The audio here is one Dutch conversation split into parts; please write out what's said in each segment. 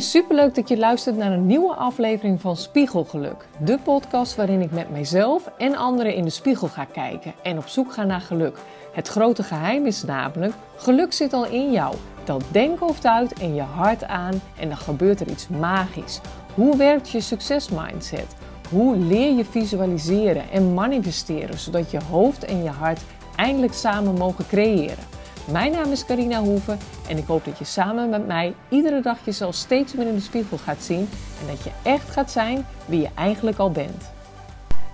Superleuk dat je luistert naar een nieuwe aflevering van Spiegelgeluk. De podcast waarin ik met mijzelf en anderen in de spiegel ga kijken en op zoek ga naar geluk. Het grote geheim is namelijk, geluk zit al in jou. Dat denkhoofd uit en je hart aan en dan gebeurt er iets magisch. Hoe werkt je succesmindset? Hoe leer je visualiseren en manifesteren zodat je hoofd en je hart eindelijk samen mogen creëren? Mijn naam is Carina Hoeven en ik hoop dat je samen met mij iedere dag jezelf steeds meer in de spiegel gaat zien en dat je echt gaat zijn wie je eigenlijk al bent.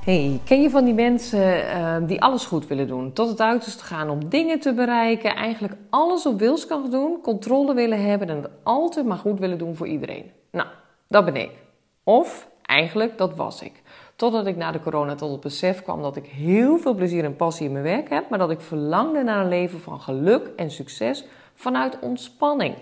Hey, ken je van die mensen uh, die alles goed willen doen, tot het uiterste gaan om dingen te bereiken, eigenlijk alles op wilskracht doen, controle willen hebben en het altijd maar goed willen doen voor iedereen? Nou, dat ben ik. Of eigenlijk, dat was ik. Totdat ik na de corona tot het besef kwam dat ik heel veel plezier en passie in mijn werk heb, maar dat ik verlangde naar een leven van geluk en succes vanuit ontspanning.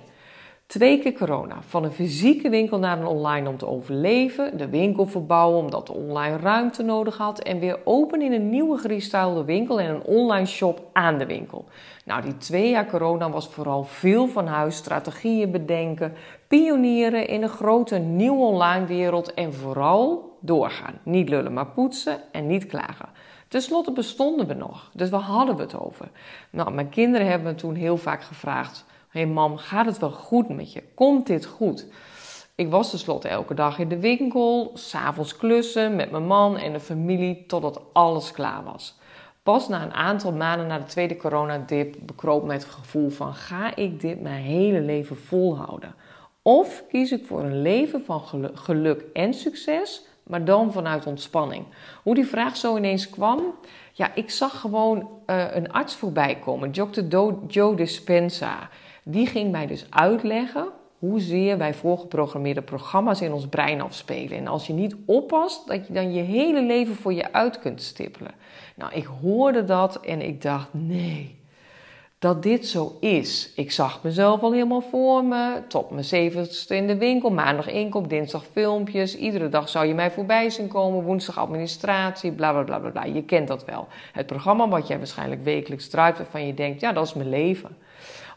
Twee keer corona. Van een fysieke winkel naar een online om te overleven. De winkel verbouwen omdat de online ruimte nodig had. En weer open in een nieuwe gerestylede winkel en een online shop aan de winkel. Nou, die twee jaar corona was vooral veel van huis, strategieën bedenken, pionieren in een grote nieuwe online wereld en vooral doorgaan. Niet lullen, maar poetsen en niet klagen. Ten slotte bestonden we nog, dus waar hadden we het over? Nou, mijn kinderen hebben me toen heel vaak gevraagd hey mam, gaat het wel goed met je? Komt dit goed? Ik was tenslotte elke dag in de winkel, s'avonds klussen met mijn man en de familie totdat alles klaar was. Pas na een aantal maanden na de tweede coronadip bekroop me het gevoel van ga ik dit mijn hele leven volhouden? Of kies ik voor een leven van geluk en succes, maar dan vanuit ontspanning? Hoe die vraag zo ineens kwam? Ja, ik zag gewoon uh, een arts voorbij komen, Dr. Joe Dispenza. Die ging mij dus uitleggen hoezeer wij voorgeprogrammeerde programma's in ons brein afspelen. En als je niet oppast, dat je dan je hele leven voor je uit kunt stippelen. Nou, ik hoorde dat en ik dacht, nee, dat dit zo is. Ik zag mezelf al helemaal voor me, tot mijn zeventigste in de winkel, maandag inkoop, dinsdag filmpjes. Iedere dag zou je mij voorbij zien komen, woensdag administratie, bla bla bla bla. Je kent dat wel. Het programma wat jij waarschijnlijk wekelijks draait, waarvan je denkt, ja, dat is mijn leven.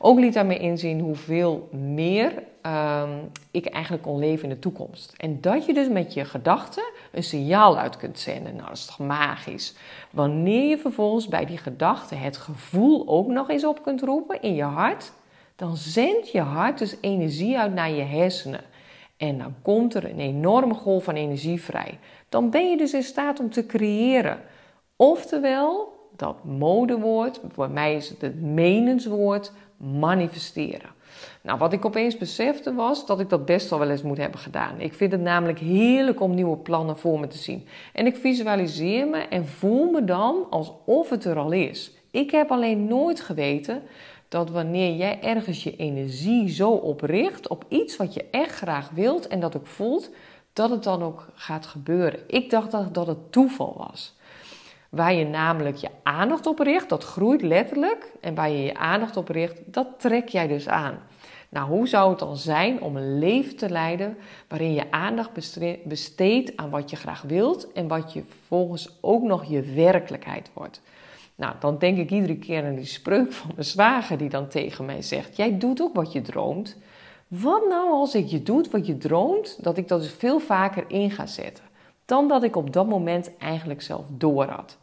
Ook liet me inzien hoeveel meer um, ik eigenlijk kon leven in de toekomst. En dat je dus met je gedachten een signaal uit kunt zenden. Nou, dat is toch magisch. Wanneer je vervolgens bij die gedachten het gevoel ook nog eens op kunt roepen in je hart, dan zendt je hart dus energie uit naar je hersenen. En dan komt er een enorme golf van energie vrij. Dan ben je dus in staat om te creëren. Oftewel, dat modewoord, voor mij is het het menenswoord, manifesteren. Nou, wat ik opeens besefte was dat ik dat best wel wel eens moet hebben gedaan. Ik vind het namelijk heerlijk om nieuwe plannen voor me te zien. En ik visualiseer me en voel me dan alsof het er al is. Ik heb alleen nooit geweten dat wanneer jij ergens je energie zo opricht op iets wat je echt graag wilt en dat ook voelt, dat het dan ook gaat gebeuren. Ik dacht dat, dat het toeval was. Waar je namelijk je aandacht op richt, dat groeit letterlijk. En waar je je aandacht op richt, dat trek jij dus aan. Nou, hoe zou het dan zijn om een leven te leiden waarin je aandacht besteedt aan wat je graag wilt en wat je vervolgens ook nog je werkelijkheid wordt? Nou, dan denk ik iedere keer aan die spreuk van mijn zwager die dan tegen mij zegt: Jij doet ook wat je droomt. Wat nou als ik je doet wat je droomt, dat ik dat dus veel vaker in ga zetten? Dan dat ik op dat moment eigenlijk zelf door had.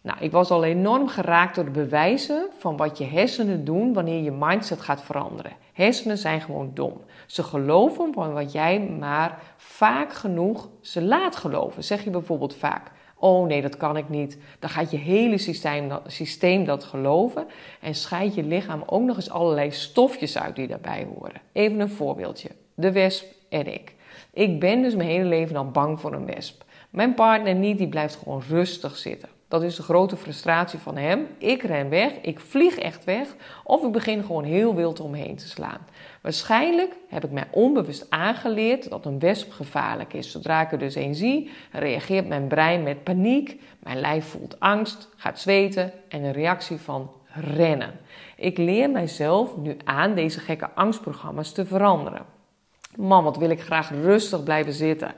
Nou, ik was al enorm geraakt door de bewijzen van wat je hersenen doen wanneer je mindset gaat veranderen. Hersenen zijn gewoon dom. Ze geloven van wat jij maar vaak genoeg ze laat geloven. Zeg je bijvoorbeeld vaak: Oh nee, dat kan ik niet. Dan gaat je hele systeem dat, systeem dat geloven en scheidt je lichaam ook nog eens allerlei stofjes uit die daarbij horen. Even een voorbeeldje: de wesp en ik. Ik ben dus mijn hele leven al bang voor een wesp. Mijn partner niet, die blijft gewoon rustig zitten. Dat is de grote frustratie van hem. Ik ren weg, ik vlieg echt weg, of ik begin gewoon heel wild omheen te slaan. Waarschijnlijk heb ik mij onbewust aangeleerd dat een wesp gevaarlijk is. Zodra ik er dus een zie, reageert mijn brein met paniek, mijn lijf voelt angst, gaat zweten en een reactie van rennen. Ik leer mijzelf nu aan deze gekke angstprogramma's te veranderen. Man, wat wil ik graag rustig blijven zitten.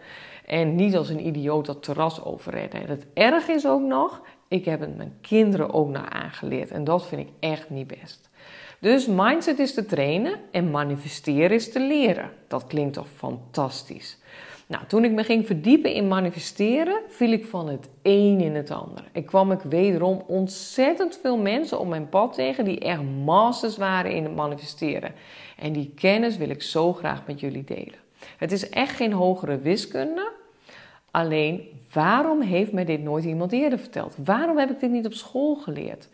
En niet als een idioot dat terras overredden. En het erg is ook nog, ik heb het mijn kinderen ook naar aangeleerd. En dat vind ik echt niet best. Dus mindset is te trainen en manifesteren is te leren. Dat klinkt toch fantastisch. Nou, toen ik me ging verdiepen in manifesteren, viel ik van het een in het ander. Ik kwam ik wederom ontzettend veel mensen op mijn pad tegen die echt masters waren in het manifesteren. En die kennis wil ik zo graag met jullie delen. Het is echt geen hogere wiskunde. Alleen, waarom heeft mij dit nooit iemand eerder verteld? Waarom heb ik dit niet op school geleerd?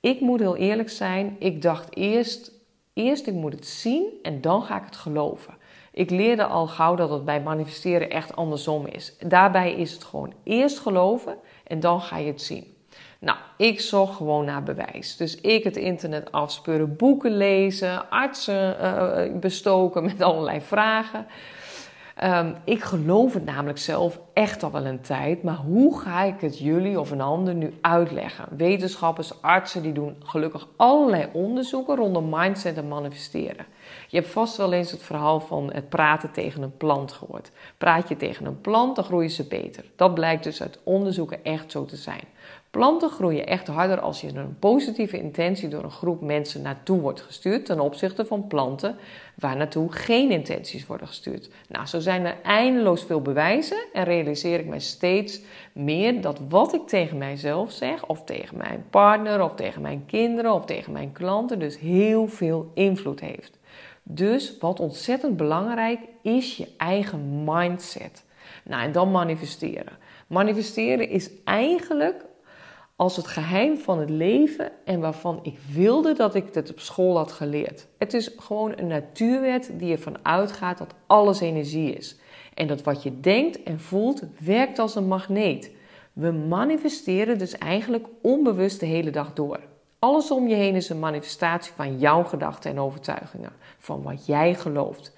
Ik moet heel eerlijk zijn, ik dacht eerst, eerst ik moet het zien en dan ga ik het geloven. Ik leerde al gauw dat het bij manifesteren echt andersom is. Daarbij is het gewoon eerst geloven en dan ga je het zien. Nou, ik zocht gewoon naar bewijs. Dus ik het internet afspeuren, boeken lezen, artsen uh, bestoken met allerlei vragen. Um, ik geloof het namelijk zelf echt al wel een tijd, maar hoe ga ik het jullie of een ander nu uitleggen? Wetenschappers, artsen, die doen gelukkig allerlei onderzoeken rondom mindset en manifesteren. Je hebt vast wel eens het verhaal van het praten tegen een plant gehoord. Praat je tegen een plant, dan groeien ze beter. Dat blijkt dus uit onderzoeken echt zo te zijn. Planten groeien echt harder als je een positieve intentie door een groep mensen naartoe wordt gestuurd ten opzichte van planten waar naartoe geen intenties worden gestuurd. Nou, zo zijn er eindeloos veel bewijzen en realiseer ik mij steeds meer dat wat ik tegen mijzelf zeg, of tegen mijn partner, of tegen mijn kinderen, of tegen mijn klanten, dus heel veel invloed heeft. Dus wat ontzettend belangrijk is je eigen mindset. Nou, en dan manifesteren. Manifesteren is eigenlijk als het geheim van het leven en waarvan ik wilde dat ik het op school had geleerd. Het is gewoon een natuurwet die ervan uitgaat dat alles energie is. En dat wat je denkt en voelt werkt als een magneet. We manifesteren dus eigenlijk onbewust de hele dag door. Alles om je heen is een manifestatie van jouw gedachten en overtuigingen, van wat jij gelooft.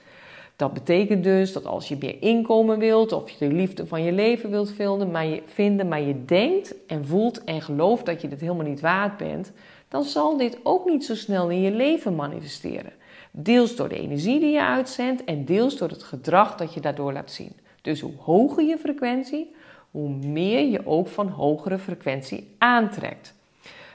Dat betekent dus dat als je meer inkomen wilt of je de liefde van je leven wilt vinden maar, je, vinden, maar je denkt en voelt en gelooft dat je dit helemaal niet waard bent, dan zal dit ook niet zo snel in je leven manifesteren. Deels door de energie die je uitzendt en deels door het gedrag dat je daardoor laat zien. Dus hoe hoger je frequentie, hoe meer je ook van hogere frequentie aantrekt.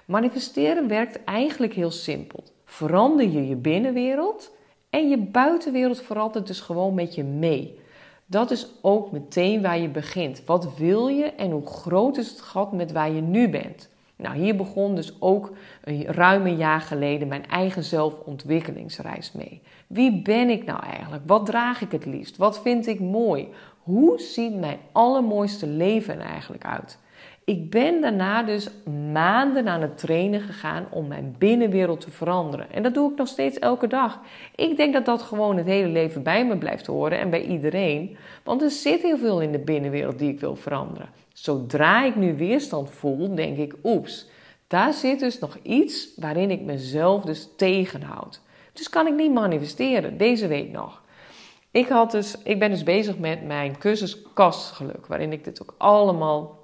Manifesteren werkt eigenlijk heel simpel. Verander je je binnenwereld en je buitenwereld verandert dus gewoon met je mee. Dat is ook meteen waar je begint. Wat wil je en hoe groot is het gat met waar je nu bent? Nou, hier begon dus ook een ruim een jaar geleden mijn eigen zelfontwikkelingsreis mee. Wie ben ik nou eigenlijk? Wat draag ik het liefst? Wat vind ik mooi? Hoe ziet mijn allermooiste leven eigenlijk uit? Ik ben daarna dus maanden aan het trainen gegaan om mijn binnenwereld te veranderen. En dat doe ik nog steeds elke dag. Ik denk dat dat gewoon het hele leven bij me blijft horen en bij iedereen. Want er zit heel veel in de binnenwereld die ik wil veranderen. Zodra ik nu weerstand voel, denk ik, oeps, daar zit dus nog iets waarin ik mezelf dus tegenhoud. Dus kan ik niet manifesteren, deze week nog. Ik, had dus, ik ben dus bezig met mijn cursus waarin ik dit ook allemaal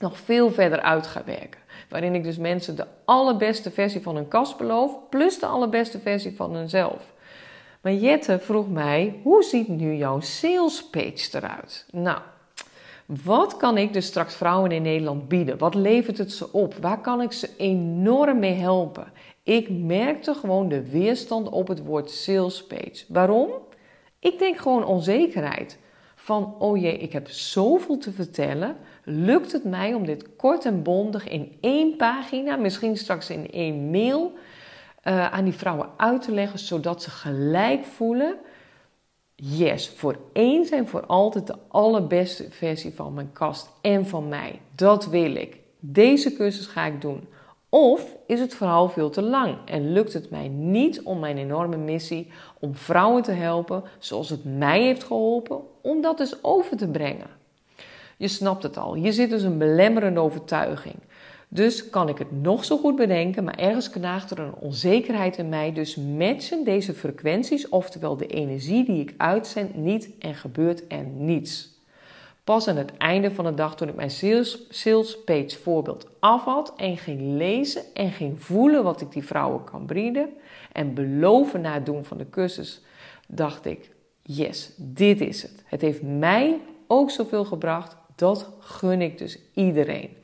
nog veel verder uit ga werken. Waarin ik dus mensen de allerbeste versie van hun kast beloof, plus de allerbeste versie van hunzelf. Maar Jette vroeg mij: hoe ziet nu jouw sales page eruit? Nou, wat kan ik dus straks vrouwen in Nederland bieden? Wat levert het ze op? Waar kan ik ze enorm mee helpen? Ik merkte gewoon de weerstand op het woord sales page. Waarom? Ik denk gewoon onzekerheid. Van, oh jee, ik heb zoveel te vertellen lukt het mij om dit kort en bondig in één pagina, misschien straks in één mail, uh, aan die vrouwen uit te leggen, zodat ze gelijk voelen: yes, voor eens en voor altijd de allerbeste versie van mijn kast en van mij. Dat wil ik. Deze cursus ga ik doen. Of is het verhaal veel te lang en lukt het mij niet om mijn enorme missie om vrouwen te helpen zoals het mij heeft geholpen, om dat dus over te brengen? Je snapt het al. Hier zit dus een belemmerende overtuiging. Dus kan ik het nog zo goed bedenken, maar ergens knaagt er een onzekerheid in mij. Dus matchen deze frequenties, oftewel de energie die ik uitzend, niet en gebeurt er niets. Pas aan het einde van de dag, toen ik mijn sales page voorbeeld af had en ging lezen en ging voelen wat ik die vrouwen kan bieden en beloven na het doen van de cursus, dacht ik: yes, dit is het. Het heeft mij ook zoveel gebracht dat gun ik dus iedereen.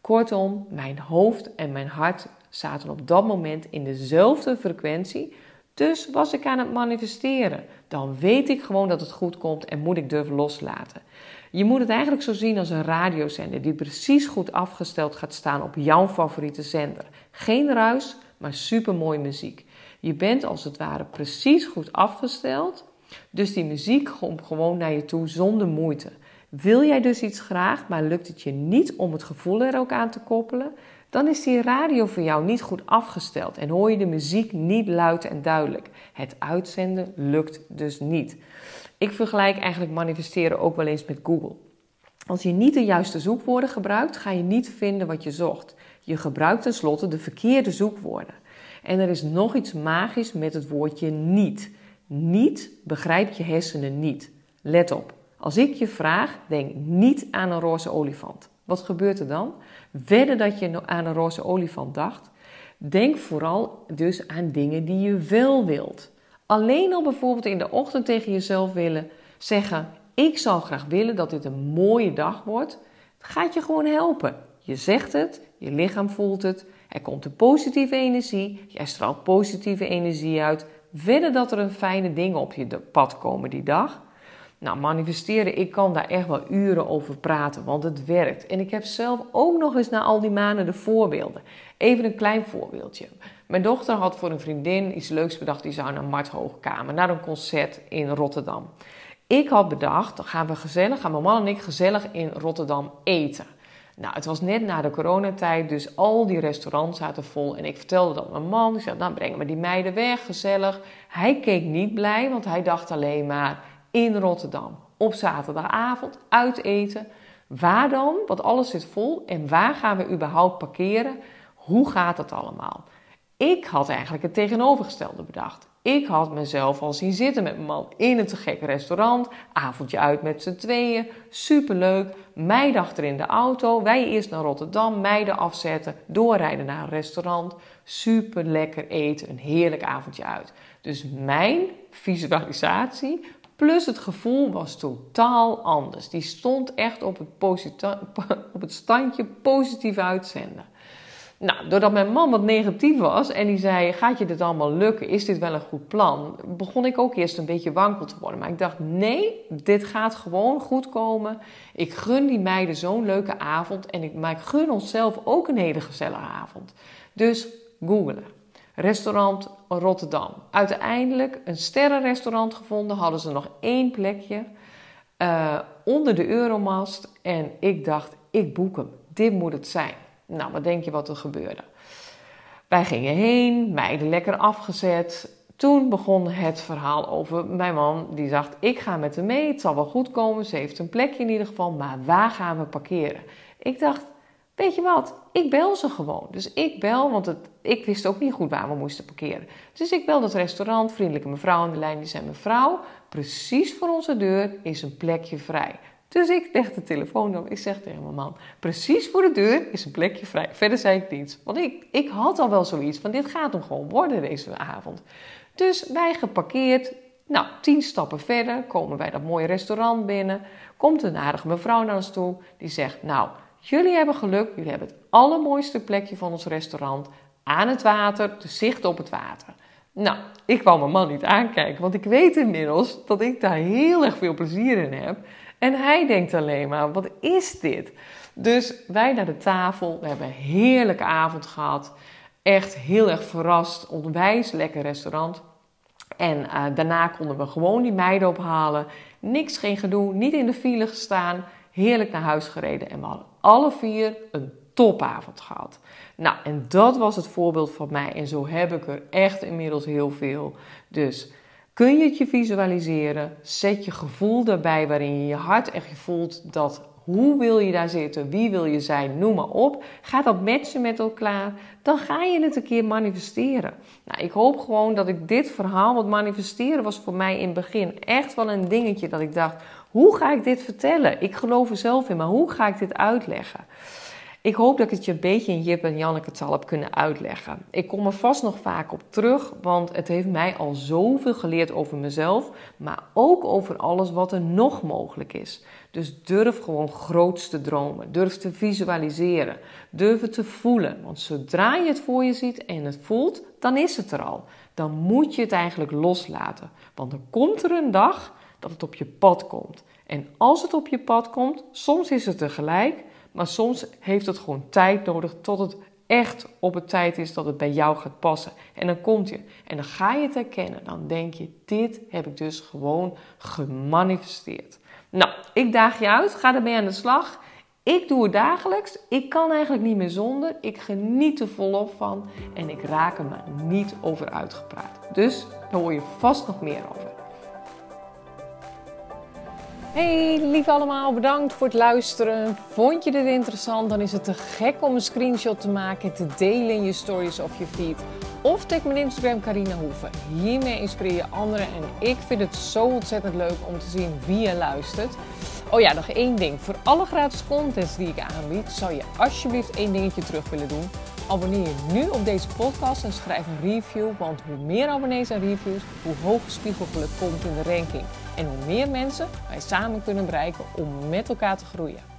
Kortom, mijn hoofd en mijn hart zaten op dat moment in dezelfde frequentie. Dus was ik aan het manifesteren. Dan weet ik gewoon dat het goed komt en moet ik durven loslaten. Je moet het eigenlijk zo zien als een radiozender die precies goed afgesteld gaat staan op jouw favoriete zender. Geen ruis, maar supermooi muziek. Je bent als het ware precies goed afgesteld, dus die muziek komt gewoon naar je toe zonder moeite. Wil jij dus iets graag, maar lukt het je niet om het gevoel er ook aan te koppelen, dan is die radio voor jou niet goed afgesteld en hoor je de muziek niet luid en duidelijk. Het uitzenden lukt dus niet. Ik vergelijk eigenlijk manifesteren ook wel eens met Google. Als je niet de juiste zoekwoorden gebruikt, ga je niet vinden wat je zocht. Je gebruikt tenslotte de verkeerde zoekwoorden. En er is nog iets magisch met het woordje niet. Niet begrijpt je hersenen niet. Let op. Als ik je vraag, denk niet aan een roze olifant. Wat gebeurt er dan? Wedden dat je aan een roze olifant dacht. Denk vooral dus aan dingen die je wel wilt. Alleen al bijvoorbeeld in de ochtend tegen jezelf willen zeggen: Ik zou graag willen dat dit een mooie dag wordt. gaat je gewoon helpen. Je zegt het, je lichaam voelt het, er komt een positieve energie, jij straalt positieve energie uit. Wedden dat er een fijne dingen op je pad komen die dag. Nou, manifesteren, ik kan daar echt wel uren over praten, want het werkt. En ik heb zelf ook nog eens na al die maanden de voorbeelden. Even een klein voorbeeldje. Mijn dochter had voor een vriendin iets leuks bedacht. Die zou naar Mart Hoogkamer, naar een concert in Rotterdam. Ik had bedacht, dan gaan we gezellig, gaan mijn man en ik gezellig in Rotterdam eten. Nou, het was net na de coronatijd, dus al die restaurants zaten vol. En ik vertelde dat mijn man. Ik zei, nou brengen we die meiden weg, gezellig. Hij keek niet blij, want hij dacht alleen maar in Rotterdam. Op zaterdagavond, uit eten. Waar dan? Want alles zit vol. En waar gaan we überhaupt parkeren? Hoe gaat het allemaal? Ik had eigenlijk het tegenovergestelde bedacht. Ik had mezelf al zien zitten met mijn man in een te gek restaurant. Avondje uit met z'n tweeën. Superleuk. Meiden achter in de auto. Wij eerst naar Rotterdam. Meiden afzetten. Doorrijden naar een restaurant. Super lekker eten. Een heerlijk avondje uit. Dus mijn visualisatie plus het gevoel was totaal anders. Die stond echt op het, op het standje positief uitzenden. Nou, doordat mijn man wat negatief was en die zei: Gaat je dit allemaal lukken? Is dit wel een goed plan? Begon ik ook eerst een beetje wankel te worden. Maar ik dacht: Nee, dit gaat gewoon goed komen. Ik gun die meiden zo'n leuke avond. En ik, maar gun onszelf ook een hele gezellige avond. Dus googelen. Restaurant Rotterdam. Uiteindelijk een sterrenrestaurant gevonden. Hadden ze nog één plekje uh, onder de Euromast. En ik dacht: Ik boek hem. Dit moet het zijn. Nou, wat denk je wat er gebeurde? Wij gingen heen, meiden lekker afgezet. Toen begon het verhaal over mijn man. Die dacht: Ik ga met hem mee, het zal wel goed komen. Ze heeft een plekje in ieder geval, maar waar gaan we parkeren? Ik dacht: Weet je wat? Ik bel ze gewoon. Dus ik bel, want het, ik wist ook niet goed waar we moesten parkeren. Dus ik bel dat restaurant, vriendelijke mevrouw aan de lijn. Die zei: Mevrouw, precies voor onze deur is een plekje vrij. Dus ik leg de telefoon op. Ik zeg tegen mijn man: Precies voor de deur is een plekje vrij. Verder zei ik niets. Want ik, ik had al wel zoiets van: Dit gaat hem gewoon worden deze avond. Dus wij geparkeerd. Nou, tien stappen verder komen wij dat mooie restaurant binnen. Komt een aardige mevrouw naar ons toe. Die zegt: Nou, jullie hebben geluk. Jullie hebben het allermooiste plekje van ons restaurant. Aan het water, de zicht op het water. Nou, ik wou mijn man niet aankijken, want ik weet inmiddels dat ik daar heel erg veel plezier in heb. En hij denkt alleen maar, wat is dit? Dus wij naar de tafel, we hebben een heerlijke avond gehad. Echt heel erg verrast, onwijs lekker restaurant. En eh, daarna konden we gewoon die meiden ophalen. Niks, geen gedoe, niet in de file gestaan. Heerlijk naar huis gereden en we hadden alle vier een topavond gehad. Nou, en dat was het voorbeeld van mij. En zo heb ik er echt inmiddels heel veel. Dus Kun je het je visualiseren? Zet je gevoel daarbij waarin je je hart echt voelt dat hoe wil je daar zitten? Wie wil je zijn? Noem maar op. Ga dat matchen met elkaar. Dan ga je het een keer manifesteren. Nou, ik hoop gewoon dat ik dit verhaal, wat manifesteren was voor mij in het begin echt wel een dingetje dat ik dacht: hoe ga ik dit vertellen? Ik geloof er zelf in, maar hoe ga ik dit uitleggen? Ik hoop dat ik het je een beetje in Jip en Janneke taal heb kunnen uitleggen. Ik kom er vast nog vaak op terug, want het heeft mij al zoveel geleerd over mezelf, maar ook over alles wat er nog mogelijk is. Dus durf gewoon groots te dromen, durf te visualiseren, durf het te voelen. Want zodra je het voor je ziet en het voelt, dan is het er al. Dan moet je het eigenlijk loslaten. Want dan komt er een dag dat het op je pad komt. En als het op je pad komt, soms is het tegelijk, maar soms heeft het gewoon tijd nodig tot het echt op het tijd is dat het bij jou gaat passen. En dan komt je. En dan ga je het herkennen. Dan denk je, dit heb ik dus gewoon gemanifesteerd. Nou, ik daag je uit. Ga ermee aan de slag. Ik doe het dagelijks. Ik kan eigenlijk niet meer zonder. Ik geniet er volop van. En ik raak er maar niet over uitgepraat. Dus daar hoor je vast nog meer over. Hey, lief allemaal, bedankt voor het luisteren. Vond je dit interessant? Dan is het te gek om een screenshot te maken en te delen in je stories of je feed. Of tag mijn Instagram Carina Hoeven. Hiermee inspireer je anderen en ik vind het zo ontzettend leuk om te zien wie je luistert. Oh ja, nog één ding. Voor alle gratis contents die ik aanbied, zou je alsjeblieft één dingetje terug willen doen. Abonneer je nu op deze podcast en schrijf een review, want hoe meer abonnees en reviews, hoe hoger spiegelgeluk komt in de ranking. En hoe meer mensen wij samen kunnen bereiken om met elkaar te groeien.